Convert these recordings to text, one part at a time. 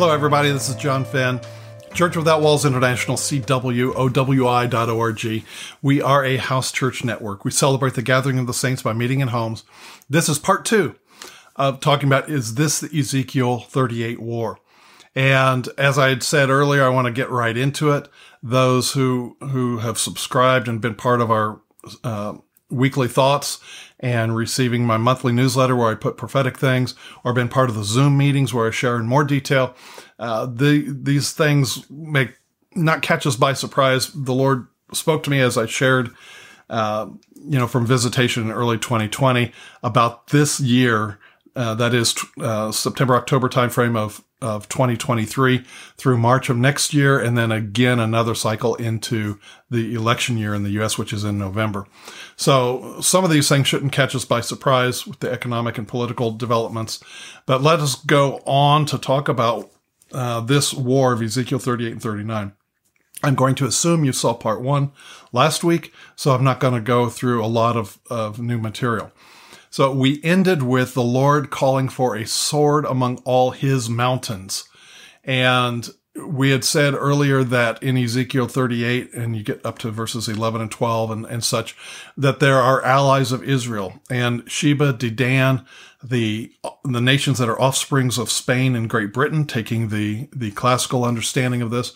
Hello, everybody. This is John Fenn. Church Without Walls International, CWOWI.org. We are a house church network. We celebrate the gathering of the saints by meeting in homes. This is part two of talking about is this the Ezekiel 38 war? And as I had said earlier, I want to get right into it. Those who, who have subscribed and been part of our uh, weekly thoughts and receiving my monthly newsletter where I put prophetic things or been part of the Zoom meetings where I share in more detail. Uh, the, these things make not catch us by surprise. The Lord spoke to me as I shared, uh, you know, from visitation in early 2020 about this year. Uh, that is uh, September, October timeframe of of 2023 through March of next year, and then again another cycle into the election year in the U.S., which is in November. So some of these things shouldn't catch us by surprise with the economic and political developments. But let us go on to talk about uh, this war of Ezekiel 38 and 39. I'm going to assume you saw part one last week, so I'm not going to go through a lot of, of new material. So we ended with the Lord calling for a sword among all his mountains. And we had said earlier that in Ezekiel 38, and you get up to verses 11 and 12 and, and such, that there are allies of Israel and Sheba, Dedan, the, the nations that are offsprings of Spain and Great Britain, taking the, the classical understanding of this,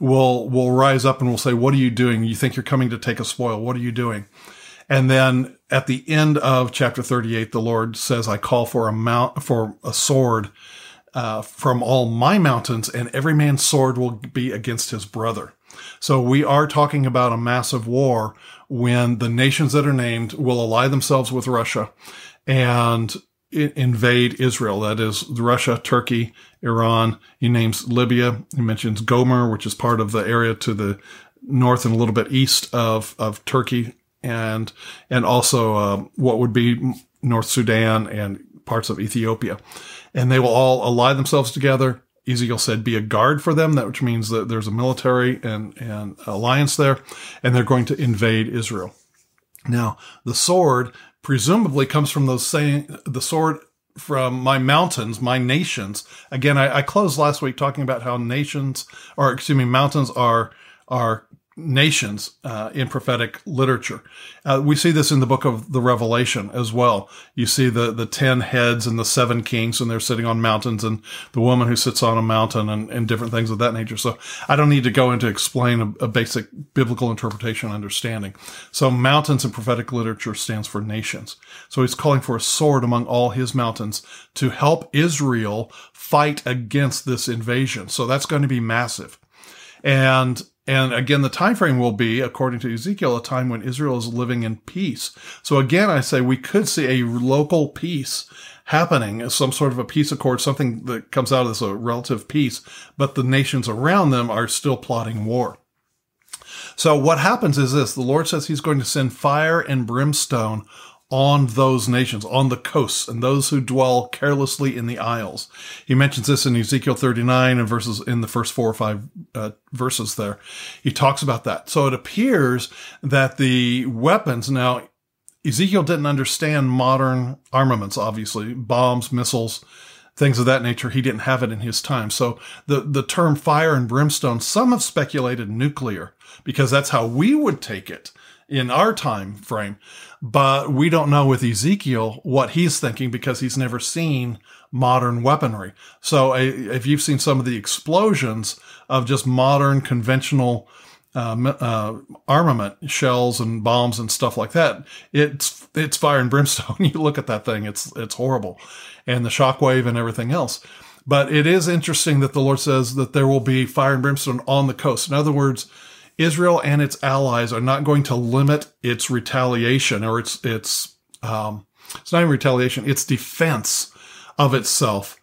will, will rise up and will say, what are you doing? You think you're coming to take a spoil. What are you doing? And then at the end of chapter 38, the Lord says, I call for a mount, for a sword, uh, from all my mountains and every man's sword will be against his brother. So we are talking about a massive war when the nations that are named will ally themselves with Russia and invade Israel. That is Russia, Turkey, Iran. He names Libya. He mentions Gomer, which is part of the area to the north and a little bit east of, of Turkey and and also uh, what would be North Sudan and parts of Ethiopia, and they will all ally themselves together. Ezekiel said, "Be a guard for them," that which means that there's a military and and alliance there, and they're going to invade Israel. Now, the sword presumably comes from those saying the sword from my mountains, my nations. Again, I, I closed last week talking about how nations, or excuse me, mountains are are nations uh, in prophetic literature. Uh, we see this in the book of the Revelation as well. You see the the ten heads and the seven kings, and they're sitting on mountains, and the woman who sits on a mountain, and, and different things of that nature. So I don't need to go into explain a, a basic biblical interpretation understanding. So mountains in prophetic literature stands for nations. So he's calling for a sword among all his mountains to help Israel fight against this invasion. So that's going to be massive. And and again, the time frame will be, according to Ezekiel, a time when Israel is living in peace. So again, I say we could see a local peace happening, some sort of a peace accord, something that comes out this, a relative peace, but the nations around them are still plotting war. So what happens is this, the Lord says he's going to send fire and brimstone on those nations, on the coasts, and those who dwell carelessly in the isles. He mentions this in Ezekiel 39 and verses in the first four or five uh, verses there. He talks about that. So it appears that the weapons now, Ezekiel didn't understand modern armaments, obviously, bombs, missiles, things of that nature. He didn't have it in his time. So the, the term fire and brimstone, some have speculated nuclear because that's how we would take it in our time frame. But we don't know with Ezekiel what he's thinking because he's never seen modern weaponry. So if you've seen some of the explosions of just modern conventional uh, uh, armament, shells and bombs and stuff like that, it's it's fire and brimstone. you look at that thing, it's it's horrible, and the shockwave and everything else. But it is interesting that the Lord says that there will be fire and brimstone on the coast. In other words, Israel and its allies are not going to limit its retaliation or its its um, it's not even retaliation, its defense of itself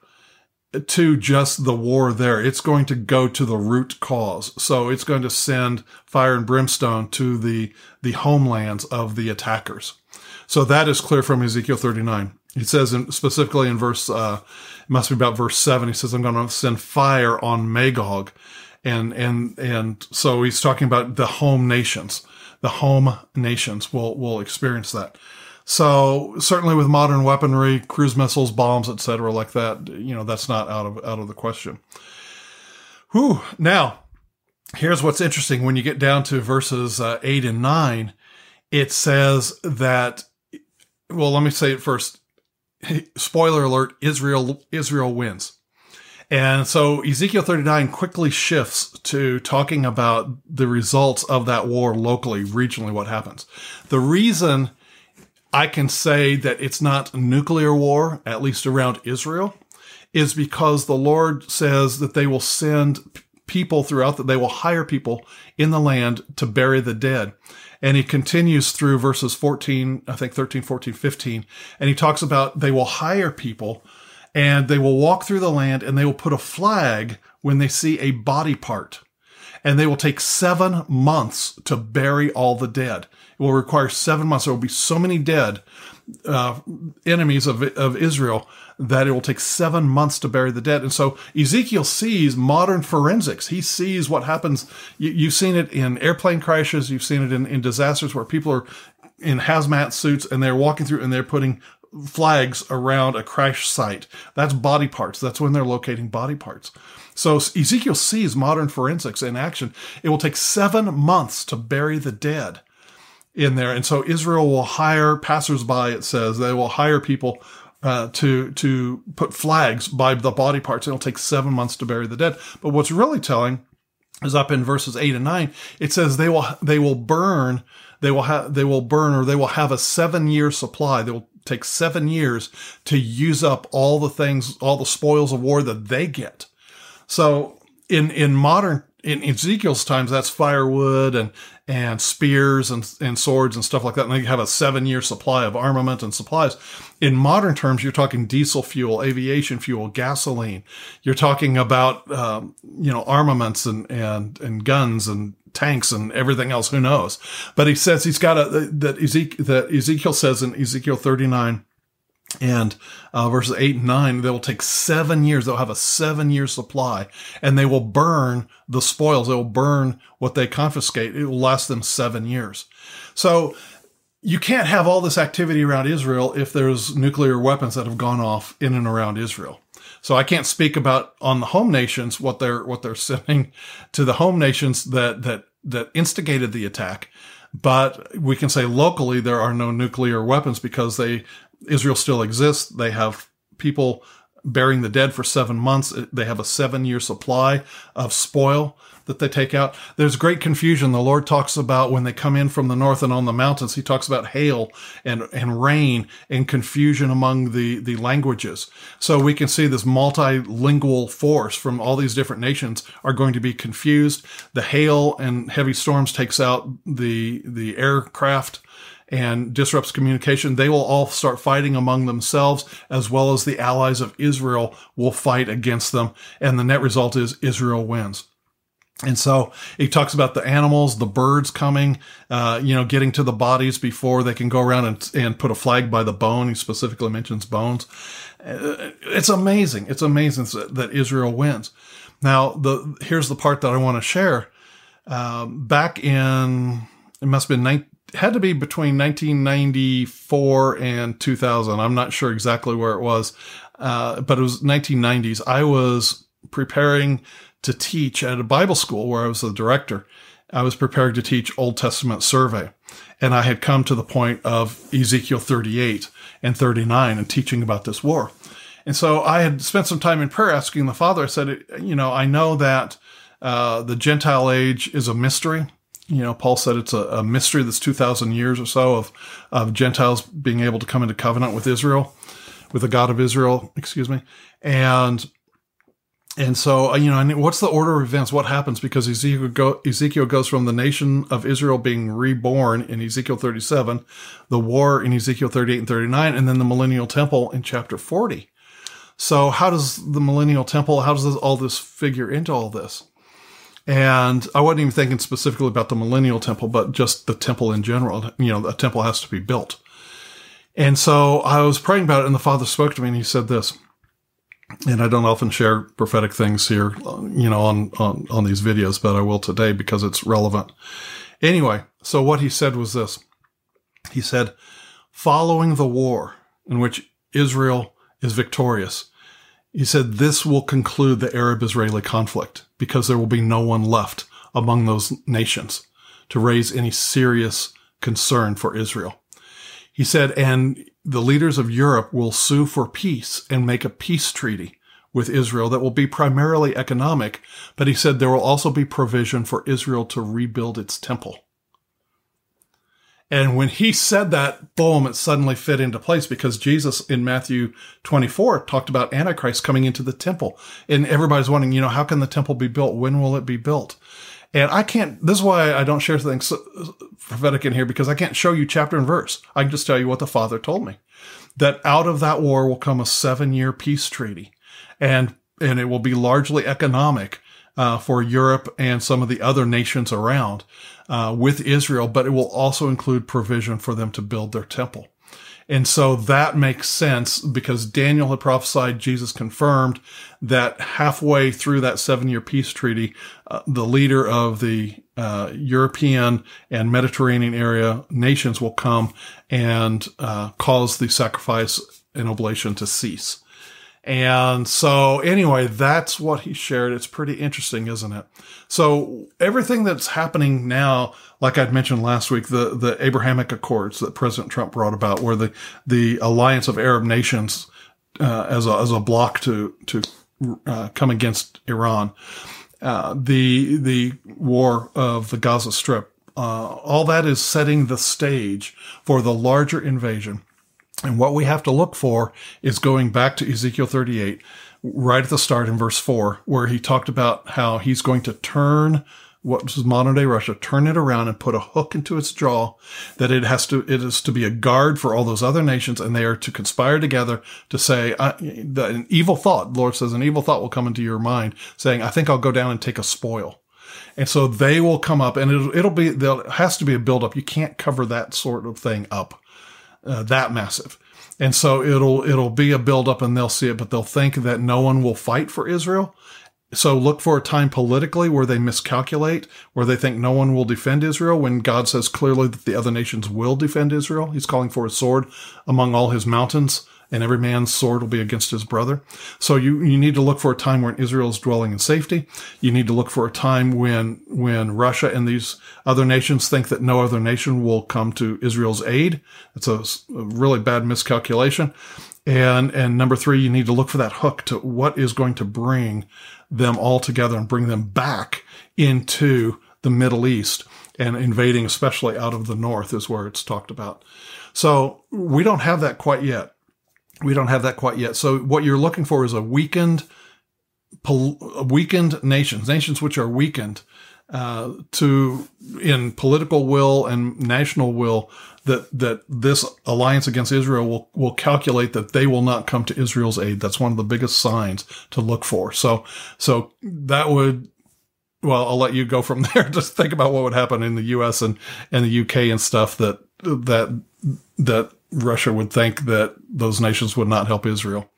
to just the war there. It's going to go to the root cause. So it's going to send fire and brimstone to the the homelands of the attackers. So that is clear from Ezekiel 39. He says in, specifically in verse, uh, it must be about verse seven. He says, "I'm going to send fire on Magog." And and and so he's talking about the home nations the home nations will will experience that So certainly with modern weaponry, cruise missiles, bombs, etc., like that, you know, that's not out of out of the question. Whew. Now, here's what's interesting. When you get down to verses uh, eight and nine, it says that. Well, let me say it first. Spoiler alert: Israel Israel wins. And so Ezekiel 39 quickly shifts to talking about the results of that war locally, regionally, what happens. The reason I can say that it's not nuclear war, at least around Israel, is because the Lord says that they will send people throughout that they will hire people in the land to bury the dead. And he continues through verses 14, I think 13, 14, 15. And he talks about they will hire people and they will walk through the land and they will put a flag when they see a body part. And they will take seven months to bury all the dead. It will require seven months. There will be so many dead uh, enemies of, of Israel that it will take seven months to bury the dead. And so Ezekiel sees modern forensics. He sees what happens. You, have seen it in airplane crashes. You've seen it in, in disasters where people are in hazmat suits and they're walking through and they're putting flags around a crash site. That's body parts. That's when they're locating body parts. So Ezekiel sees modern forensics in action. It will take seven months to bury the dead in there. And so Israel will hire passersby, it says, they will hire people uh, to to put flags by the body parts. It'll take seven months to bury the dead. But what's really telling is up in verses eight and nine. It says they will they will burn they will have they will burn or they will have a seven year supply. They will take seven years to use up all the things, all the spoils of war that they get. So in, in modern, in Ezekiel's times, that's firewood and, and spears and, and swords and stuff like that. And they have a seven year supply of armament and supplies. In modern terms, you're talking diesel fuel, aviation fuel, gasoline. You're talking about, um, you know, armaments and, and, and guns and tanks and everything else. Who knows? But he says he's got a, that Ezekiel, that Ezekiel says in Ezekiel 39 and uh, verses 8 and 9 they will take seven years they'll have a seven year supply and they will burn the spoils they will burn what they confiscate it will last them seven years so you can't have all this activity around israel if there's nuclear weapons that have gone off in and around israel so I can't speak about on the home nations what they're what they're sending to the home nations that that that instigated the attack. But we can say locally there are no nuclear weapons because they Israel still exists. They have people burying the dead for seven months. They have a seven year supply of spoil that they take out. There's great confusion. The Lord talks about when they come in from the north and on the mountains, he talks about hail and, and rain and confusion among the, the languages. So we can see this multilingual force from all these different nations are going to be confused. The hail and heavy storms takes out the, the aircraft and disrupts communication, they will all start fighting among themselves, as well as the allies of Israel will fight against them. And the net result is Israel wins. And so he talks about the animals, the birds coming, uh, you know, getting to the bodies before they can go around and, and put a flag by the bone. He specifically mentions bones. Uh, it's amazing. It's amazing that Israel wins. Now, the here's the part that I want to share. Uh, back in it must have been 19, had to be between 1994 and 2000. I'm not sure exactly where it was, uh, but it was 1990s. I was preparing to teach at a Bible school where I was the director. I was preparing to teach Old Testament survey. And I had come to the point of Ezekiel 38 and 39 and teaching about this war. And so I had spent some time in prayer asking the Father, I said, you know, I know that uh, the Gentile age is a mystery. You know, Paul said it's a, a mystery that's 2,000 years or so of, of Gentiles being able to come into covenant with Israel, with the God of Israel, excuse me. And and so, uh, you know, what's the order of events? What happens? Because Ezekiel, go, Ezekiel goes from the nation of Israel being reborn in Ezekiel 37, the war in Ezekiel 38 and 39, and then the millennial temple in chapter 40. So how does the millennial temple, how does all this figure into all this? And I wasn't even thinking specifically about the millennial temple, but just the temple in general. You know, a temple has to be built. And so I was praying about it and the father spoke to me and he said this, and I don't often share prophetic things here, you know, on, on, on these videos, but I will today because it's relevant. Anyway, so what he said was this. He said, following the war in which Israel is victorious, he said this will conclude the Arab Israeli conflict because there will be no one left among those nations to raise any serious concern for Israel. He said, and the leaders of Europe will sue for peace and make a peace treaty with Israel that will be primarily economic, but he said there will also be provision for Israel to rebuild its temple. And when he said that, boom, it suddenly fit into place because Jesus in Matthew 24 talked about Antichrist coming into the temple. And everybody's wondering, you know, how can the temple be built? When will it be built? And I can't, this is why I don't share things prophetic in here because I can't show you chapter and verse. I can just tell you what the Father told me. That out of that war will come a seven year peace treaty and, and it will be largely economic, uh, for Europe and some of the other nations around, uh, with Israel, but it will also include provision for them to build their temple. And so that makes sense because Daniel had prophesied, Jesus confirmed that halfway through that seven year peace treaty, uh, the leader of the uh, European and Mediterranean area nations will come and uh, cause the sacrifice and oblation to cease. And so anyway, that's what he shared. It's pretty interesting, isn't it? So everything that's happening now, like I'd mentioned last week, the, the Abrahamic Accords that President Trump brought about, where the, the alliance of Arab nations, uh, as a, as a block to, to, uh, come against Iran, uh, the, the war of the Gaza Strip, uh, all that is setting the stage for the larger invasion and what we have to look for is going back to Ezekiel 38, right at the start in verse 4, where he talked about how he's going to turn what was modern day Russia, turn it around and put a hook into its jaw, that it has to, it is to be a guard for all those other nations, and they are to conspire together to say, uh, the, an evil thought, the Lord says, an evil thought will come into your mind, saying, I think I'll go down and take a spoil. And so they will come up, and it'll, it'll be, there has to be a buildup. You can't cover that sort of thing up uh, that massive. And so it'll, it'll be a buildup and they'll see it, but they'll think that no one will fight for Israel. So look for a time politically where they miscalculate, where they think no one will defend Israel when God says clearly that the other nations will defend Israel. He's calling for a sword among all his mountains and every man's sword will be against his brother. So you, you need to look for a time when Israel is dwelling in safety. You need to look for a time when, when Russia and these other nations think that no other nation will come to Israel's aid. It's a, a really bad miscalculation. And, and number three, you need to look for that hook to what is going to bring them all together and bring them back into the Middle East and invading, especially out of the north is where it's talked about. So we don't have that quite yet. We don't have that quite yet. So what you're looking for is a weakened, weakened nations, nations which are weakened uh, to in political will and national will that that this alliance against Israel will will calculate that they will not come to Israel's aid. That's one of the biggest signs to look for. So so that would well, I'll let you go from there. Just think about what would happen in the U.S. and and the U.K. and stuff that that that Russia would think that those nations would not help Israel.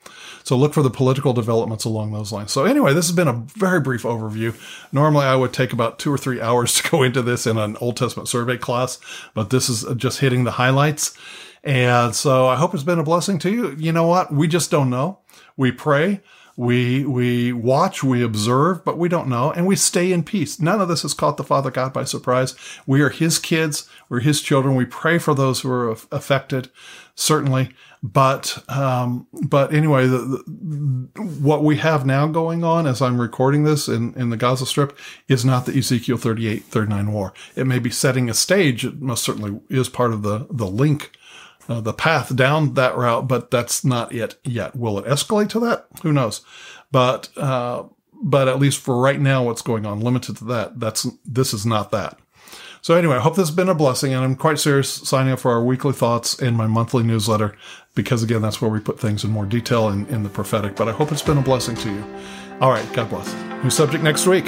So look for the political developments along those lines. So anyway, this has been a very brief overview. Normally I would take about two or three hours to go into this in an Old Testament survey class, but this is just hitting the highlights. And so I hope it's been a blessing to you. You know what? We just don't know. We pray. We, we watch, we observe, but we don't know, and we stay in peace. None of this has caught the Father God by surprise. We are His kids. We're His children. We pray for those who are affected, certainly. But, um, but anyway, the, the, what we have now going on as I'm recording this in, in the Gaza Strip is not the Ezekiel 38, 39 war. It may be setting a stage. It most certainly is part of the, the link uh, the path down that route, but that's not it yet. Will it escalate to that? Who knows? But uh, but at least for right now, what's going on, limited to that. That's this is not that. So anyway, I hope this has been a blessing, and I'm quite serious signing up for our weekly thoughts and my monthly newsletter because again, that's where we put things in more detail in, in the prophetic. But I hope it's been a blessing to you. All right, God bless. New subject next week.